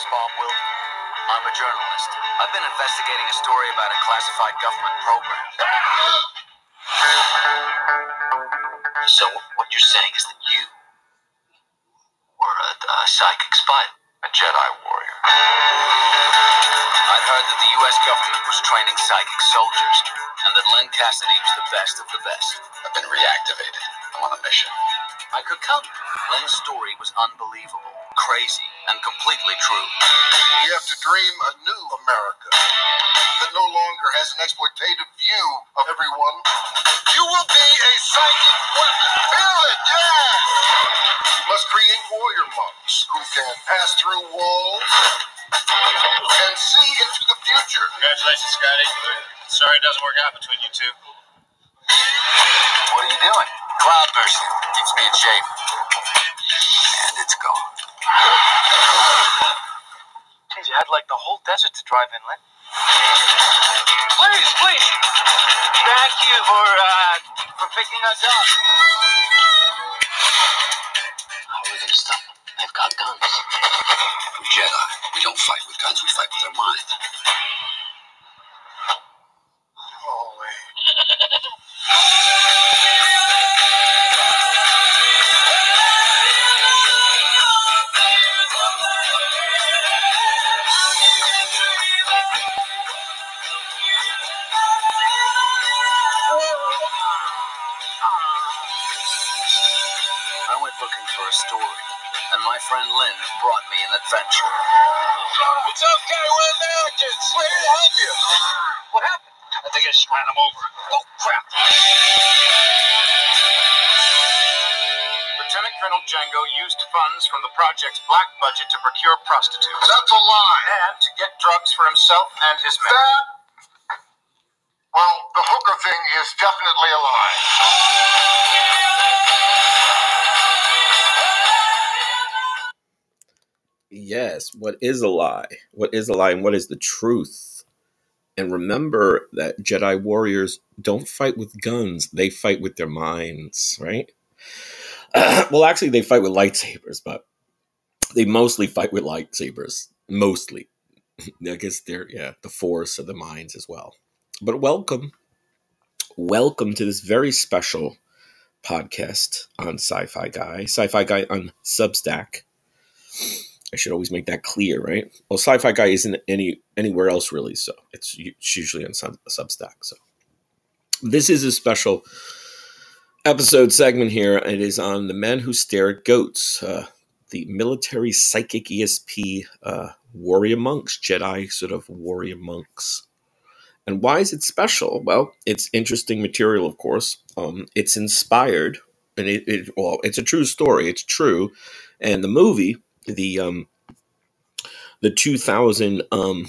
is Bob Wilton. I'm a journalist. I've been investigating a story about a classified government program. So, what you're saying is that you were a, a psychic spy, a Jedi warrior. I'd heard that the U.S. government was training psychic soldiers, and that Lyn Cassady was the best of the best. I've been reactivated. I'm on a mission. I could come. Lyn's story was unbelievable, crazy, and completely true. We have to dream a new America that no longer has an exploitative view of everyone. You will be a psychic weapon. Feel it, yes! You must create warrior monks who can pass through walls and see into the future. Congratulations, Scotty. Sorry it doesn't work out between you two. What are you doing? Cloud bursting. Keeps me in shape. And it's gone. Jeez, you had like the whole desert to drive in, Lyn. Please, please. Thank you for uh, for picking us up. How are we going to stop them? They've got guns. We're Jedi. We don't fight with guns. We fight with our mind. Holy. My friend Lyn brought me an adventure. It's okay, we're Americans. We're here to help you. What happened? I think I just ran him over. Oh, crap. Lieutenant Colonel Django used funds from the project's black budget to procure prostitutes That's a lie. and to get drugs for himself and his men. That. Well, the hooker thing is definitely a lie. Yes, what is a lie? What is a lie and what is the truth? And remember that Jedi warriors don't fight with guns, they fight with their minds, right? well, actually, they fight with lightsabers, but they mostly fight with lightsabers. Mostly. I guess they're, yeah, the force of the minds as well. But welcome. Welcome to this very special podcast on Sci Fi Guy. Sci Fi Guy on Substack. I should always make that clear, right? Well, Sci-Fi Guy isn't any anywhere else really, so it's, it's usually on Sub, Substack. So this is a special episode segment here. It is on the men who stare at goats, uh, the military psychic ESP uh, warrior monks, Jedi sort of warrior monks. And why is it special? Well, it's interesting material, of course. Um, it's inspired, and it, it well, it's a true story. It's true, and the movie the um the 2000 um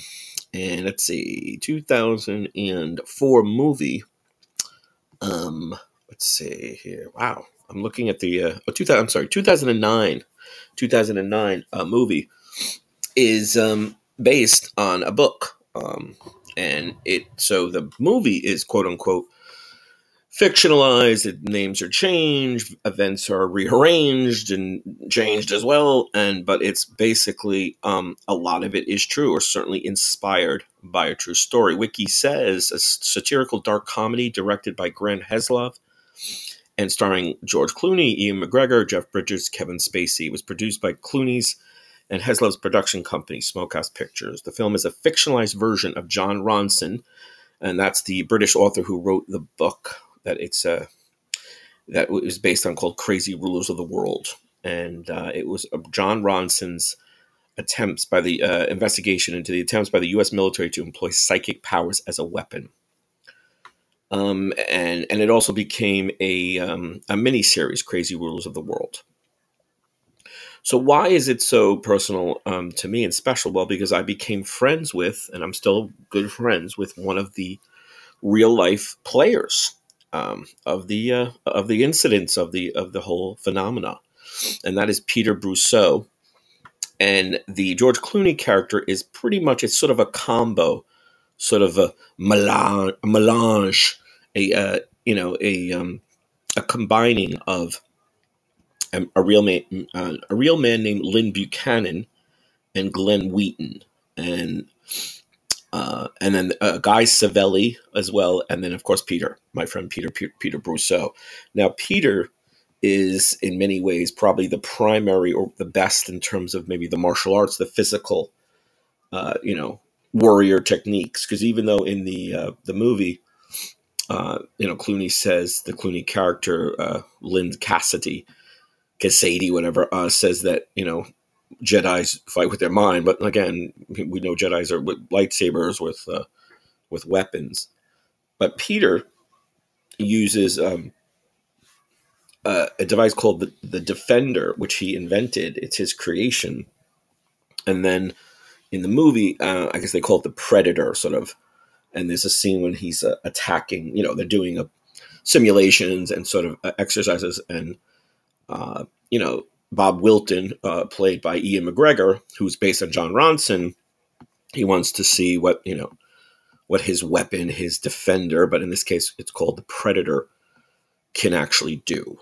and let's see 2004 movie um let's see here. Wow. I'm looking at the uh oh, 2000 i'm sorry 2009 2009 uh, movie is um based on a book um and it so the movie is quote unquote fictionalized names are changed events are rearranged and changed as well and but it's basically um, a lot of it is true or certainly inspired by a true story. Wiki says a satirical dark comedy directed by grant heslov and starring george clooney ewan mcgregor jeff bridges kevin spacey. It was produced by clooney's and heslov's production company smokehouse pictures. The film is a fictionalized version of jon ronson and that's the british author who wrote the book that it's uh, that was based on called Crazy Rulers of the World, and uh, it was uh, Jon Ronson's attempts by the uh, investigation into the attempts by the U.S. military to employ psychic powers as a weapon. Um, and and it also became a um, a mini series, Crazy Rulers of the World. So why is it so personal um, to me and special? Well, because I became friends with, and I'm still good friends with one of the real life players um, of the uh, of the incidents of the of the whole phenomena, and that is Peter Brusso. And the George Clooney character is pretty much it's sort of a combo, sort of a melange, a melange, a uh, you know a um, a combining of a, a real man, uh, a real man named Lyn Buchanan, and Glenn Wheaton, and uh, and then uh, Guy Savelli as well, and then of course Peter, my friend Peter Peter, Peter Brusso. Now Peter is in many ways probably the primary or the best in terms of maybe the martial arts, the physical, uh, you know, warrior techniques. Because even though in the uh, the movie, uh, you know, Clooney says the Clooney character uh, Lyn Cassady, Cassady, whatever, says that you know Jedi's fight with their mind, but again, we know Jedi's are with lightsabers with uh, with weapons. But Peter uses um, uh, a device called the, the Defender, which he invented. It's his creation. And then in the movie, uh, I guess they call it the Predator, sort of. And there's a scene when he's uh, attacking. You know, they're doing a, simulations and sort of uh, exercises, and uh, you know, Bob Wilton, uh, played by Ewan McGregor, who's based on Jon Ronson, he wants to see what you know, what his weapon, his Defender, but in this case, it's called the Predator, can actually do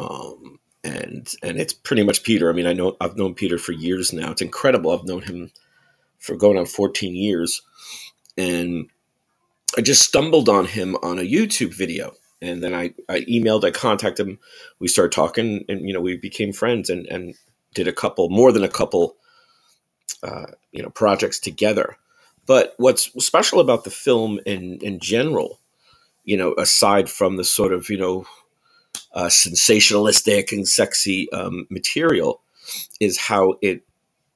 um, and and it's pretty much Peter. I mean, I know I've known Peter for years now. It's incredible. I've known him for going on 14 years, and I just stumbled on him on a YouTube video, and then I I emailed, I contacted him, we started talking, and you know we became friends, and and did a couple more than a couple, uh, you know, projects together. But what's special about the film in in general, you know, aside from the sort of you know uh, sensationalistic and sexy um, material is how it,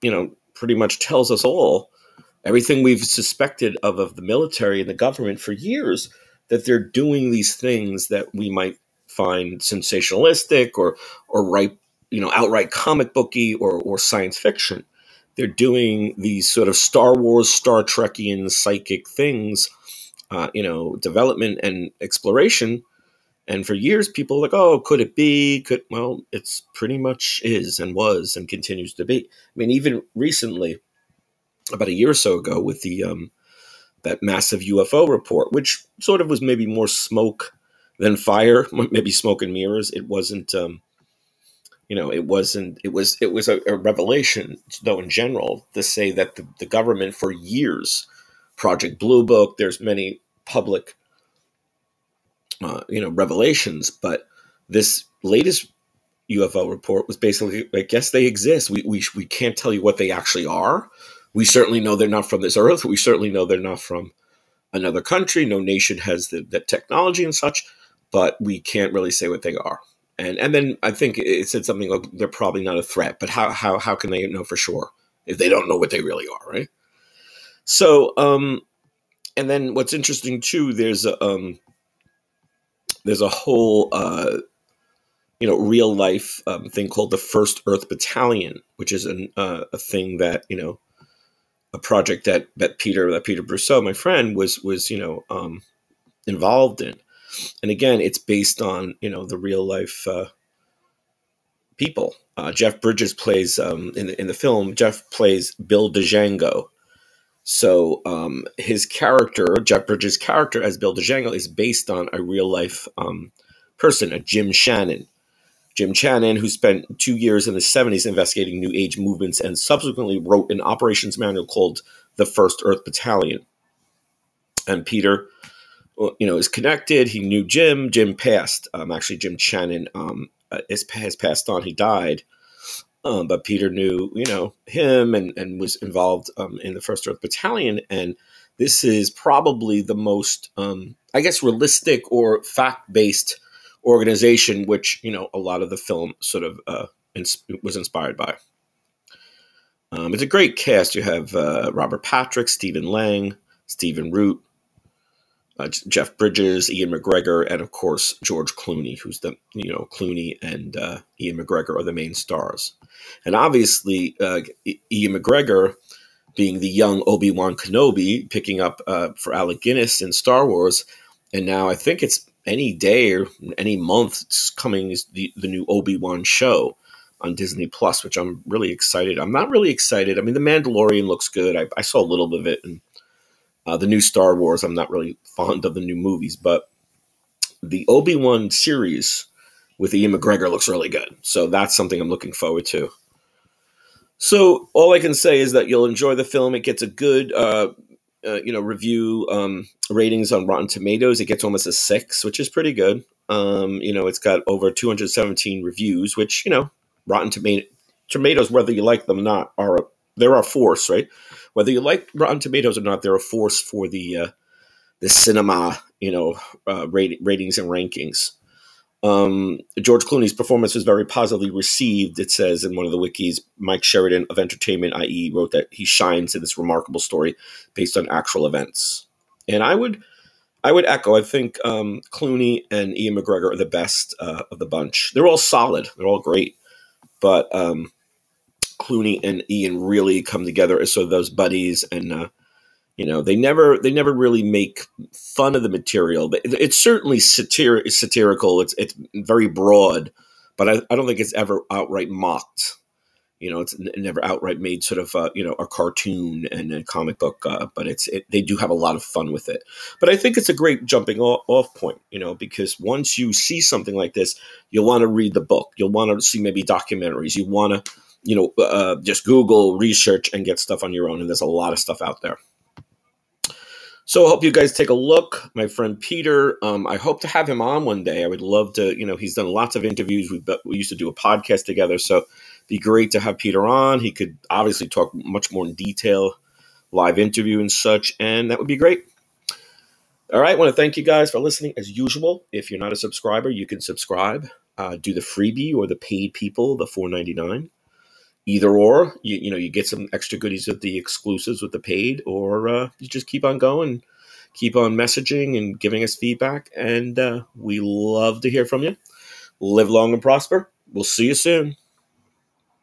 you know, pretty much tells us all everything we've suspected of, of the military and the government for years that they're doing these things that we might find sensationalistic or or right you know outright comic booky or or science fiction they're doing these sort of star wars star trekian psychic things uh, you know development and exploration and for years, people like, oh, could it be? Could well, it's pretty much is and was and continues to be. I mean, even recently, about a year or so ago, with the um, that massive UFO report, which sort of was maybe more smoke than fire, maybe smoke and mirrors. It wasn't, um, you know, it wasn't. It was it was a, a revelation, though, in general, to say that the, the government for years, Project Blue Book, there's many public uh, you know revelations, but this latest UFO report was basically like, yes, they exist. We, we, we can't tell you what they actually are. We certainly know they're not from this earth. We certainly know they're not from another country. No nation has the, the technology and such, but we can't really say what they are. And and then I think it said something like they're probably not a threat, but how how how can they know for sure if they don't know what they really are, right? So um, and then what's interesting too, there's a um, there's a whole uh, you know real life um, thing called the First Earth Battalion, which is an, uh, a thing that you know a project that that Peter that Peter Brusso, my friend, was was you know um, involved in, and again, it's based on you know the real life uh, people. Uh, Jeff Bridges plays um, in the in the film. Jeff plays Bill Django, so um, his character, Jeff Bridges' character as Bill Django, is based on a real life um, person, a Jim Channon. Jim Channon, who spent two years in the 70s investigating New Age movements and subsequently wrote an operations manual called The First Earth Battalion. And Peter, you know, is connected. He knew Jim. Jim passed. Um, actually, Jim Channon um, uh, has passed on. He died. Um, but Peter knew, you know, him and, and was involved um, in the First Earth Battalion. And this is probably the most, um, I guess, realistic or fact based organization, which, you know, a lot of the film sort of uh, ins- was inspired by. Um, it's a great cast. You have uh, Robert Patrick, Stephen Lang, Stephen Root, uh, Jeff Bridges, Ewan McGregor, and of course George Clooney, who's the you know Clooney and uh, Ewan McGregor are the main stars, and obviously uh, Ewan McGregor being the young Obi Wan Kenobi, picking up uh, for Alec Guinness in Star Wars, and now I think it's any day or any month it's coming is the the new Obi Wan show on Disney Plus, which I'm really excited. I'm not really excited. I mean, The Mandalorian looks good. I, I saw a little bit of it and uh, the new Star Wars, I'm not really fond of the new movies, but the Obi Wan series with Ewan McGregor looks really good. So that's something I'm looking forward to. So all I can say is that you'll enjoy the film. It gets a good, uh, uh, you know, review um, ratings on Rotten Tomatoes. It gets almost a six, which is pretty good. Um, you know, it's got over 217 reviews, which you know, Rotten Tomato- Tomatoes, whether you like them or not, are a, they're a force, right? Whether you like Rotten Tomatoes or not, they're a force for the uh, the cinema, you know, uh, rate, ratings and rankings. Um, George Clooney's performance was very positively received. It says in one of the wikis, Mike Sheridan of Entertainment IE wrote that he shines in this remarkable story based on actual events. And I would, I would echo. I think um, Clooney and Ewan McGregor are the best uh, of the bunch. They're all solid. They're all great, but um, Clooney and Ewan really come together as sort of those buddies and. Uh, you know, they never they never really make fun of the material. It's certainly satir- satirical. It's it's very broad, but I, I don't think it's ever outright mocked. You know, it's never outright made sort of uh, you know a cartoon and a comic book. Uh, but it's it, they do have a lot of fun with it. But I think it's a great jumping off, off point. You know, because once you see something like this, you'll want to read the book. You'll want to see maybe documentaries. You want to you know uh, just Google research and get stuff on your own. And there's a lot of stuff out there. So I hope you guys take a look. My friend Peter, um, I hope to have him on one day. I would love to, you know, he's done lots of interviews. We've we used to do a podcast together, so it'd be great to have Peter on. He could obviously talk much more in detail, live interview and such, and that would be great. All right, I want to thank you guys for listening as usual. If you're not a subscriber, you can subscribe. Uh, do the freebie or the paid people, the four ninety nine either or you, you know you get some extra goodies with the exclusives with the paid or uh, you just keep on going keep on messaging and giving us feedback and uh, we love to hear from you. Live long and prosper. We'll see you soon